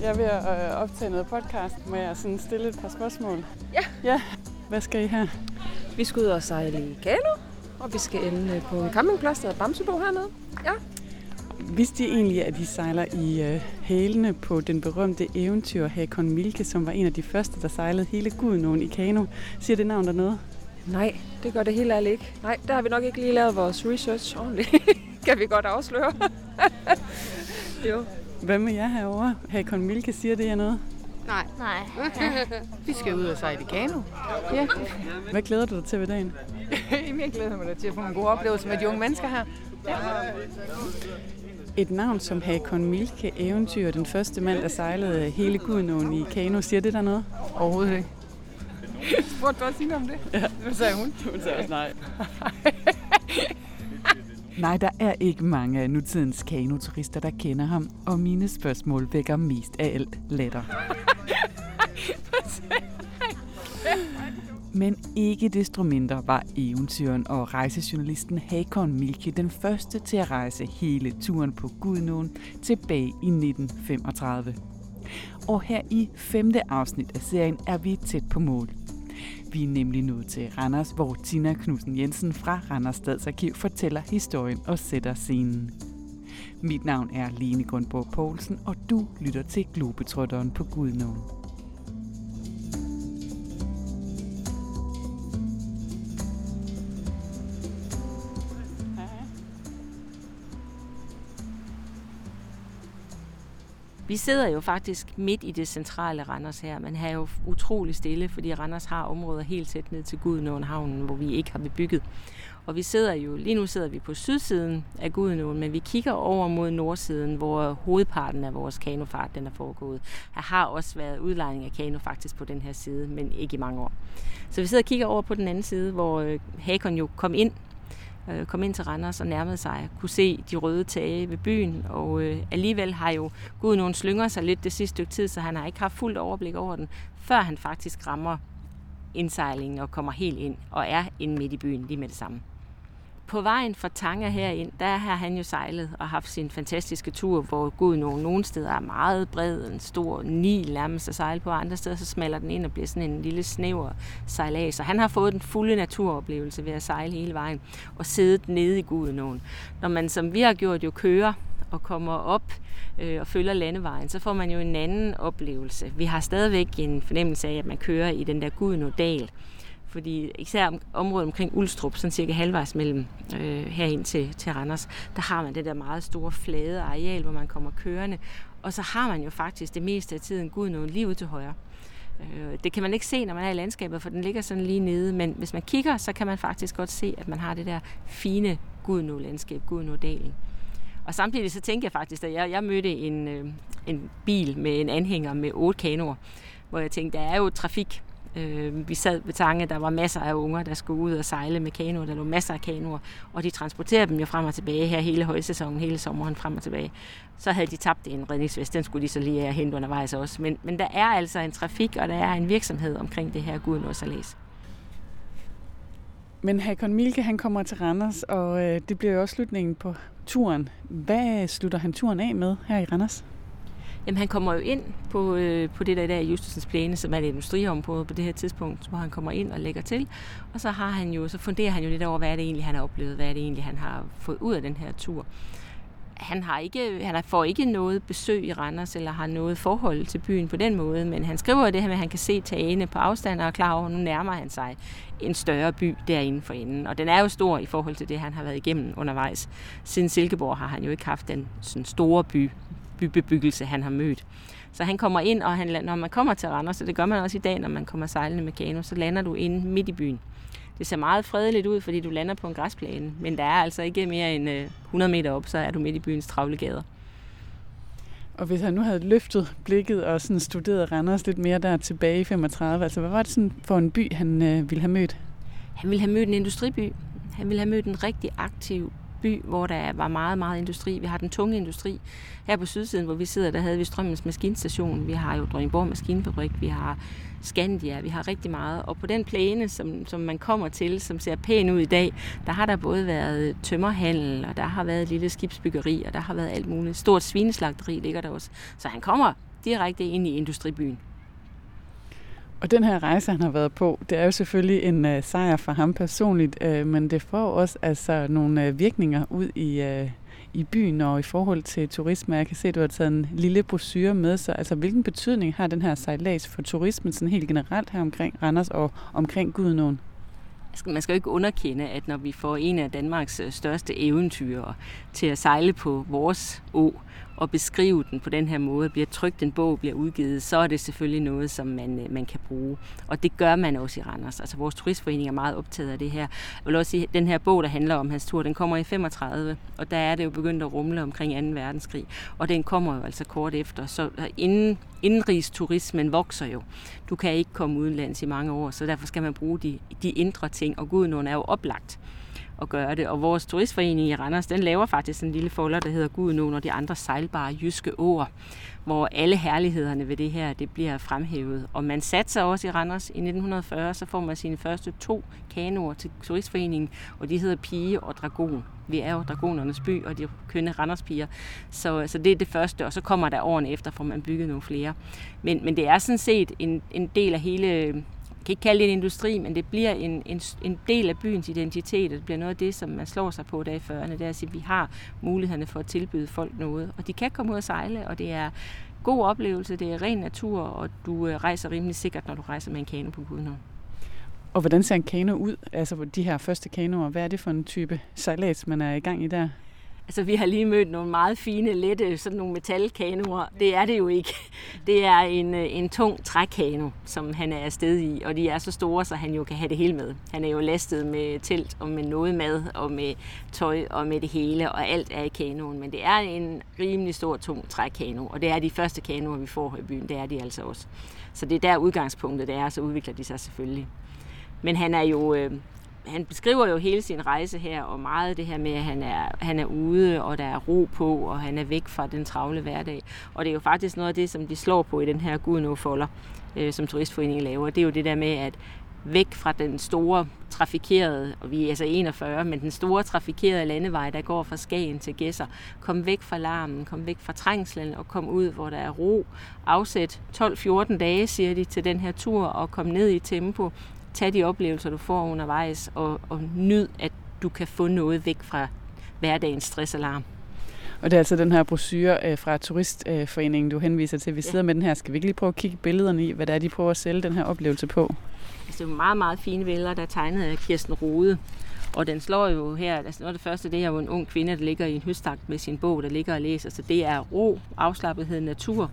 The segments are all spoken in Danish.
Jeg er ved at øh, optage noget podcast. Må jeg sådan stille et par spørgsmål? Ja. Ja. Hvad skal I her? Vi skal ud og sejle i kano, og vi skal ende på en campingplads, der hedder Bamsebo hernede. Ja. Vidste I egentlig, at I sejler i øh, hælene på den berømte eventyr Hakon Milke, som var en af de første, der sejlede hele Gudenåen i kano? Siger det navn der noget? Nej, det gør det helt ærligt ikke. Nej, der har vi nok ikke lige lavet vores research ordentligt. kan vi godt afsløre. jo. Hvad med jer herovre? Hakon Milke, siger det jer noget? Nej. Nej. Vi skal ud og sejle i kano. Ja. Hvad glæder du dig til ved dagen? Jeg glæder mig da til at få en god oplevelse med de unge mennesker her. Et navn som Hakon Milke, eventyr, den første mand, der sejlede hele Gudenåen i kano, siger det der noget? Overhovedet ikke. Spurgte du også hende om det? Ja. Hvad sagde hun? Hun sagde også nej. Nej, der er ikke mange af nutidens kanoturister, der kender ham, og mine spørgsmål vækker mest af alt latter. Men ikke desto mindre var eventyren og rejsejournalisten Hakon Milke den første til at rejse hele turen på Gudnåen tilbage i 1935. Og her i femte afsnit af serien er vi tæt på mål. Vi er nemlig nået til Randers, hvor Tina Knudsen Jensen fra Randers Stadsarkiv fortæller historien og sætter scenen. Mit navn er Lene Grundborg Poulsen, og du lytter til Globetrotteren på Gudnåen. Vi sidder jo faktisk midt i det centrale Randers her, men her er jo utrolig stille, fordi Randers har områder helt tæt ned til Gudenåen havnen, hvor vi ikke har bebygget. Og vi sidder jo, lige nu sidder vi på sydsiden af Gudenåen, men vi kigger over mod nordsiden, hvor hovedparten af vores kanofart den er foregået. Der har også været udlejning af kano faktisk på den her side, men ikke i mange år. Så vi sidder og kigger over på den anden side, hvor øh, Hakon jo kom ind øh, kom ind til Randers og nærmede sig, kunne se de røde tage ved byen, og øh, alligevel har jo Gud nogen slynger sig lidt det sidste stykke tid, så han har ikke haft fuldt overblik over den, før han faktisk rammer indsejlingen og kommer helt ind og er inde midt i byen lige med det samme. På vejen fra Tanga herind, der har han jo sejlet og haft sin fantastiske tur, hvor Gud nogen, nogle steder er meget bred, en stor nil nærmest at sejle på, og andre steder så smalder den ind og bliver sådan en lille snæver sejlads. Så han har fået den fulde naturoplevelse ved at sejle hele vejen og sidde nede i Gudenåen. Når man, som vi har gjort, jo kører og kommer op øh, og følger landevejen, så får man jo en anden oplevelse. Vi har stadigvæk en fornemmelse af, at man kører i den der Gudenådal, fordi især området omkring Ulstrup, sådan cirka halvvejs mellem øh, herind til, til Randers, der har man det der meget store flade areal, hvor man kommer kørende, og så har man jo faktisk det meste af tiden Gudnåen lige ud til højre. Øh, det kan man ikke se, når man er i landskabet, for den ligger sådan lige nede, men hvis man kigger, så kan man faktisk godt se, at man har det der fine Gudnå-landskab, Gudnå-dalen. Og samtidig så tænker jeg faktisk, at jeg, jeg mødte en, øh, en bil med en anhænger med otte kanoer, hvor jeg tænkte, der er jo trafik Øh, vi sad ved Tange, der var masser af unger, der skulle ud og sejle med kanoer. Der lå masser af kanoer, og de transporterede dem jo frem og tilbage her hele højsæsonen, hele sommeren frem og tilbage. Så havde de tabt en redningsvest, den skulle de så lige have hente undervejs også. Men, men der er altså en trafik, og der er en virksomhed omkring det her Gudnåsalæs. Men Hakon Milke, han kommer til Randers, og øh, det bliver jo også slutningen på turen. Hvad slutter han turen af med her i Randers? Jamen, han kommer jo ind på, øh, på det der, der Justusens Plæne, som er et industriområde på det her tidspunkt, hvor han kommer ind og lægger til. Og så har han jo, så funderer han jo lidt over, hvad er det egentlig, han har oplevet, hvad er det egentlig, han har fået ud af den her tur. Han, har ikke, han får ikke noget besøg i Randers, eller har noget forhold til byen på den måde, men han skriver det her med, at han kan se tagene på afstand og er klar over, at nu nærmer han sig en større by derinde for enden. Og den er jo stor i forhold til det, han har været igennem undervejs. Siden Silkeborg har han jo ikke haft den sådan store by bybebyggelse, han har mødt. Så han kommer ind, og han, når man kommer til Randers, og det gør man også i dag, når man kommer sejlende med kano, så lander du inde midt i byen. Det ser meget fredeligt ud, fordi du lander på en græsplæne, men der er altså ikke mere end 100 meter op, så er du midt i byens travle gader. Og hvis han nu havde løftet blikket og sådan studeret Randers lidt mere der tilbage i 35, altså hvad var det sådan for en by, han øh, ville have mødt? Han ville have mødt en industriby. Han ville have mødt en rigtig aktiv by, hvor der var meget, meget industri. Vi har den tunge industri. Her på sydsiden, hvor vi sidder, der havde vi Strømmens Maskinstation. Vi har jo Dronningborg Maskinfabrik. Vi har Skandia. Vi har rigtig meget. Og på den plæne, som, som man kommer til, som ser pæn ud i dag, der har der både været tømmerhandel, og der har været et lille skibsbyggeri, og der har været alt muligt. Stort svineslagteri ligger der også. Så han kommer direkte ind i industribyen. Og den her rejse, han har været på, det er jo selvfølgelig en øh, sejr for ham personligt, øh, men det får også altså nogle øh, virkninger ud i, øh, i byen og i forhold til turisme. Jeg kan se, at du har taget en lille brochure med, så altså, hvilken betydning har den her sejlads for turismen sådan helt generelt her omkring Randers og omkring Gudenåen? man skal jo ikke underkende, at når vi får en af Danmarks øh, største eventyr til at sejle på vores å, at beskrive den på den her måde, bliver trygt en bog, bliver udgivet, så er det selvfølgelig noget, som man, øh, man kan bruge. Og det gør man også i Randers. Altså vores turistforening er meget optaget af det her. Jeg vil også sige, at den her bog, der handler om hans tur, den kommer i 35, og der er det jo begyndt at rumle omkring 2. verdenskrig. Og den kommer jo altså kort efter. Så øh, inden, indenrigsturismen vokser jo. Du kan ikke komme udenlands i mange år, så derfor skal man bruge de, de indre ting, og Gudnåen er jo oplagt at gøre det. Og vores turistforening i Randers, den laver faktisk en lille folder, der hedder Gudnåen og de andre sejlbare jyske åer, hvor alle herlighederne ved det her, det bliver fremhævet. Og man satser også i Randers. I 1940, så får man sine første to kanoer til turistforeningen, og de hedder Pige og Dragon. Vi er jo dragonernes by, og de kønne Randerspiger. Så, så det er det første, og så kommer der årene efter, får man bygget nogle flere. Men, men det er sådan set en, en del af hele kan ikke kalde det en industri, men det bliver en, en, en del af byens identitet, det bliver noget af det, som man slår sig på der i 40'erne, det er at sige, at vi har mulighederne for at tilbyde folk noget, og de kan komme ud og sejle, og det er god oplevelse, det er ren natur, og du øh, rejser rimelig sikkert, når du rejser med en kano på Gudnå. Og hvordan ser en kano ud? Altså de her første kanoer, hvad er det for en type sejlads, man er i gang i der? Altså, vi har lige mødt nogle meget fine, lette, sådan nogle metalkanoer. Det er det jo ikke. Det er en, øh, en tung trækano, som han er afsted i, og de er så store, så han jo kan have det hele med. Han er jo lastet med telt og med noget mad og med tøj og med det hele, og alt er i kanoen. Men det er en rimelig stor, tung trækano, og det er de første kanoer, vi får i byen. Det er de altså også. Så det er der udgangspunktet det er, så udvikler de sig selvfølgelig. Men han er jo, øh, han beskriver jo hele sin rejse her, og meget det her med, at han er, han er ude, og der er ro på, og han er væk fra den travle hverdag. Og det er jo faktisk noget af det, som de slår på i den her Gudnå-folder, øh, som Turistforeningen laver. Det er jo det der med, at væk fra den store trafikerede, og vi er altså 41, men den store trafikerede landevej, der går fra Skagen til Gæsser. Kom væk fra larmen, kom væk fra trængslen og kom ud, hvor der er ro. Afsæt 12-14 dage, siger de, til den her tur og kom ned i tempo tag de oplevelser, du får undervejs, og, og nyd, at du kan få noget væk fra hverdagens stressalarm. Og det er altså den her brochure øh, fra Turistforeningen, du henviser til. Vi sidder ja. med den her. Skal vi ikke lige prøve at kigge billederne i, hvad det er, de prøver at sælge den her oplevelse på? Altså, det er meget, meget fine billeder, der er tegnet af Kirsten Rode. Og den slår jo her, altså noget af det første, det er jo en ung kvinde, der ligger i en høstakt med sin bog, der ligger og læser. Så det er ro, afslappethed, natur.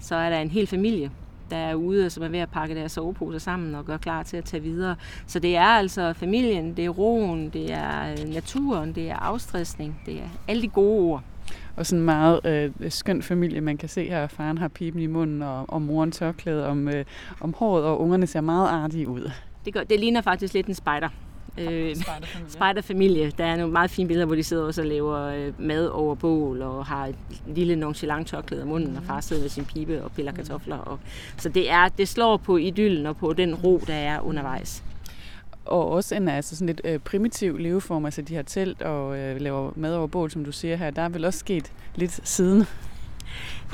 Så er der en hel familie, der er ude, som er ved at pakke deres soveposer sammen og gøre klar til at tage videre. Så det er altså familien, det er roen, det er øh, naturen, det er afstressning, det er alle de gode ord. Og sådan en meget øh, skøn familie, man kan se her. Faren har pipen i munden, og, og moren tørklæde om, øh, om håret, og ungerne ser meget artige ud. Det, gør, det ligner faktisk lidt en spejder. Øh, Spejderfamilie. Der er nogle meget fine billeder, hvor de sidder også og laver øh, mad over bål og har et lille nonchalant tørklæde i munden, mm. og far sidder med sin pibe og piller kartofler. Og, så det, er, det slår på idyllen og på den ro, der er undervejs. Og også en altså sådan lidt øh, primitiv leveform, altså de har telt og øh, laver mad over bål, som du siger her. Der er vel også sket lidt siden?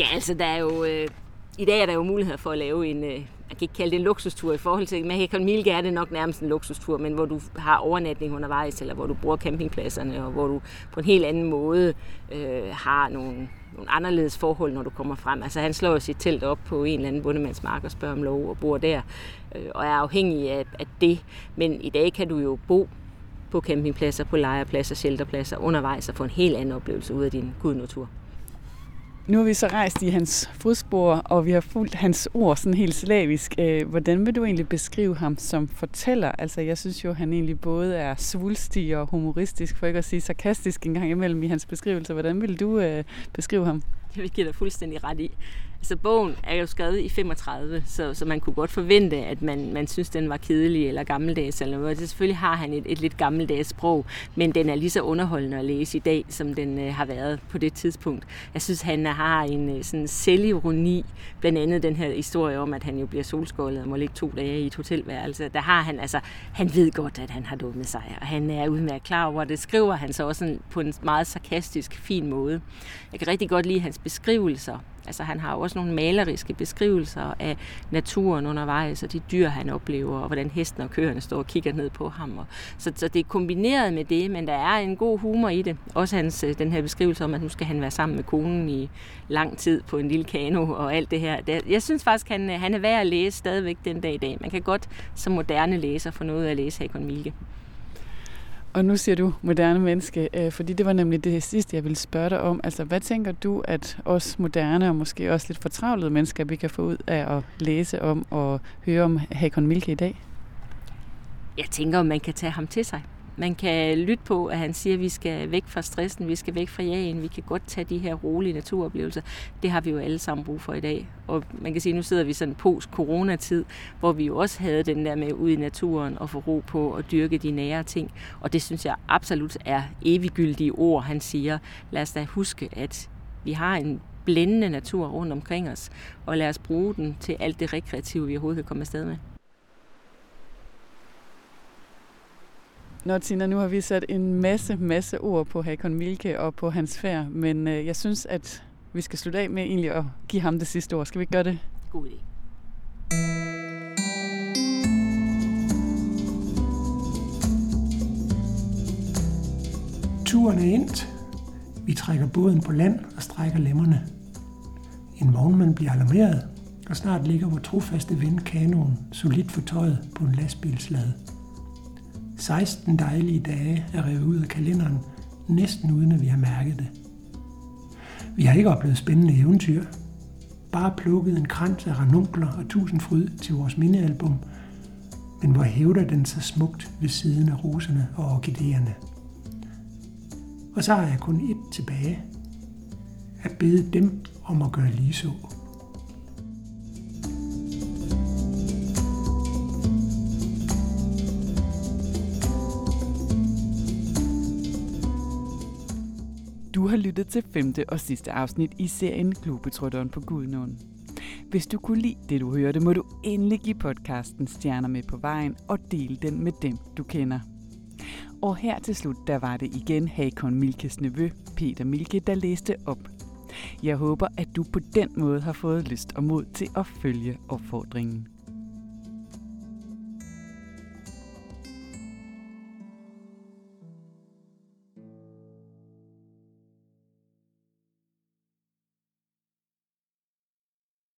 Ja, altså der er jo... Øh, I dag er der jo mulighed for at lave en, øh, jeg kan ikke kalde det en luksustur i forhold til, men Hekon Milke er det nok nærmest en luksustur, men hvor du har overnatning undervejs, eller hvor du bruger campingpladserne, og hvor du på en helt anden måde øh, har nogle, nogle anderledes forhold, når du kommer frem. Altså han slår sit telt op på en eller anden bundemandsmark og spørger om lov og bor der, øh, og er afhængig af, af det. Men i dag kan du jo bo på campingpladser, på lejrpladser, shelterpladser undervejs og få en helt anden oplevelse ud af din gudnatur. Nu har vi så rejst i hans fodspor, og vi har fulgt hans ord sådan helt slavisk. Øh, hvordan vil du egentlig beskrive ham som fortæller? Altså, jeg synes jo, han egentlig både er svulstig og humoristisk, for ikke at sige sarkastisk en gang imellem i hans beskrivelse. Hvordan vil du øh, beskrive ham? Det vil give dig fuldstændig ret i. Altså bogen er jo skrevet i 35, så, så man kunne godt forvente, at man, man synes, den var kedelig eller gammeldags eller noget. Det, selvfølgelig har han et, et lidt gammeldags sprog, men den er lige så underholdende at læse i dag, som den øh, har været på det tidspunkt. Jeg synes, han har en øh, sådan selvironi, blandt andet den her historie om, at han jo bliver solskålet og må ligge to dage i et hotelværelse. Der har han, altså, han ved godt, at han har dummet sig, og han er udmærket klar over det. skriver han så også på en meget sarkastisk, fin måde. Jeg kan rigtig godt lide hans beskrivelser Altså han har jo også nogle maleriske beskrivelser af naturen undervejs, og de dyr, han oplever, og hvordan hesten og køerne står og kigger ned på ham. Og, så, så det er kombineret med det, men der er en god humor i det. Også hans, øh, den her beskrivelse om, at nu skal han være sammen med konen i lang tid på en lille kano og alt det her. Det, Jeg synes faktisk, han, øh, han er værd at læse stadigvæk den dag i dag. Man kan godt som moderne læser få noget at læse Hakon Milke. Og nu siger du moderne menneske, øh, fordi det var nemlig det sidste, jeg ville spørge dig om. Altså, hvad tænker du, at os moderne og måske også lidt fortravlede mennesker, vi kan få ud af at læse om og høre om Hakon Milke i dag? Jeg tænker, om man kan tage ham til sig. Man kan lytte på, at han siger, at vi skal væk fra stressen, vi skal væk fra jagen, vi kan godt tage de her rolige naturoplevelser. Det har vi jo alle sammen brug for i dag. Og man kan sige, at nu sidder vi sådan post-corona-tid, hvor vi jo også havde den der med ud i naturen og få ro på og dyrke de nære ting. Og det synes jeg absolut er eviggyldige ord, han siger. Lad os da huske, at vi har en blændende natur rundt omkring os, og lad os bruge den til alt det rekreative, vi overhovedet kan komme afsted med. Nå Tina, nu har vi sat en masse, masse ord på Hakon Milke og på hans færd, men øh, jeg synes, at vi skal slutte af med egentlig at give ham det sidste ord. Skal vi ikke gøre det? God idé. Turen er endt. Vi trækker båden på land og strækker lemmerne. En vognmand bliver alarmeret, og snart ligger vores trofaste ven kanoen solidt fortøjet på en lastbilslade. 16 dejlige dage er revet ud af kalenderen, næsten uden at vi har mærket det. Vi har ikke oplevet spændende eventyr, bare plukket en krans af ranunkler og tusindfryd til vores mindealbum, men hvor hævder den så smukt ved siden af roserne og orkideerne. Og så har jeg kun ét tilbage, at bede dem om at gøre lige så. Lyttet til femte og sidste afsnit i serien Globetrotteren på Gudnåen. Hvis du kunne lide det, du hørte, må du endelig give podcasten stjerner med på vejen og dele den med dem, du kender. Og her til slut, der var det igen Hakon Milkes nevø, Peter Milke, der læste op. Jeg håber, at du på den måde har fået lyst og mod til at følge opfordringen.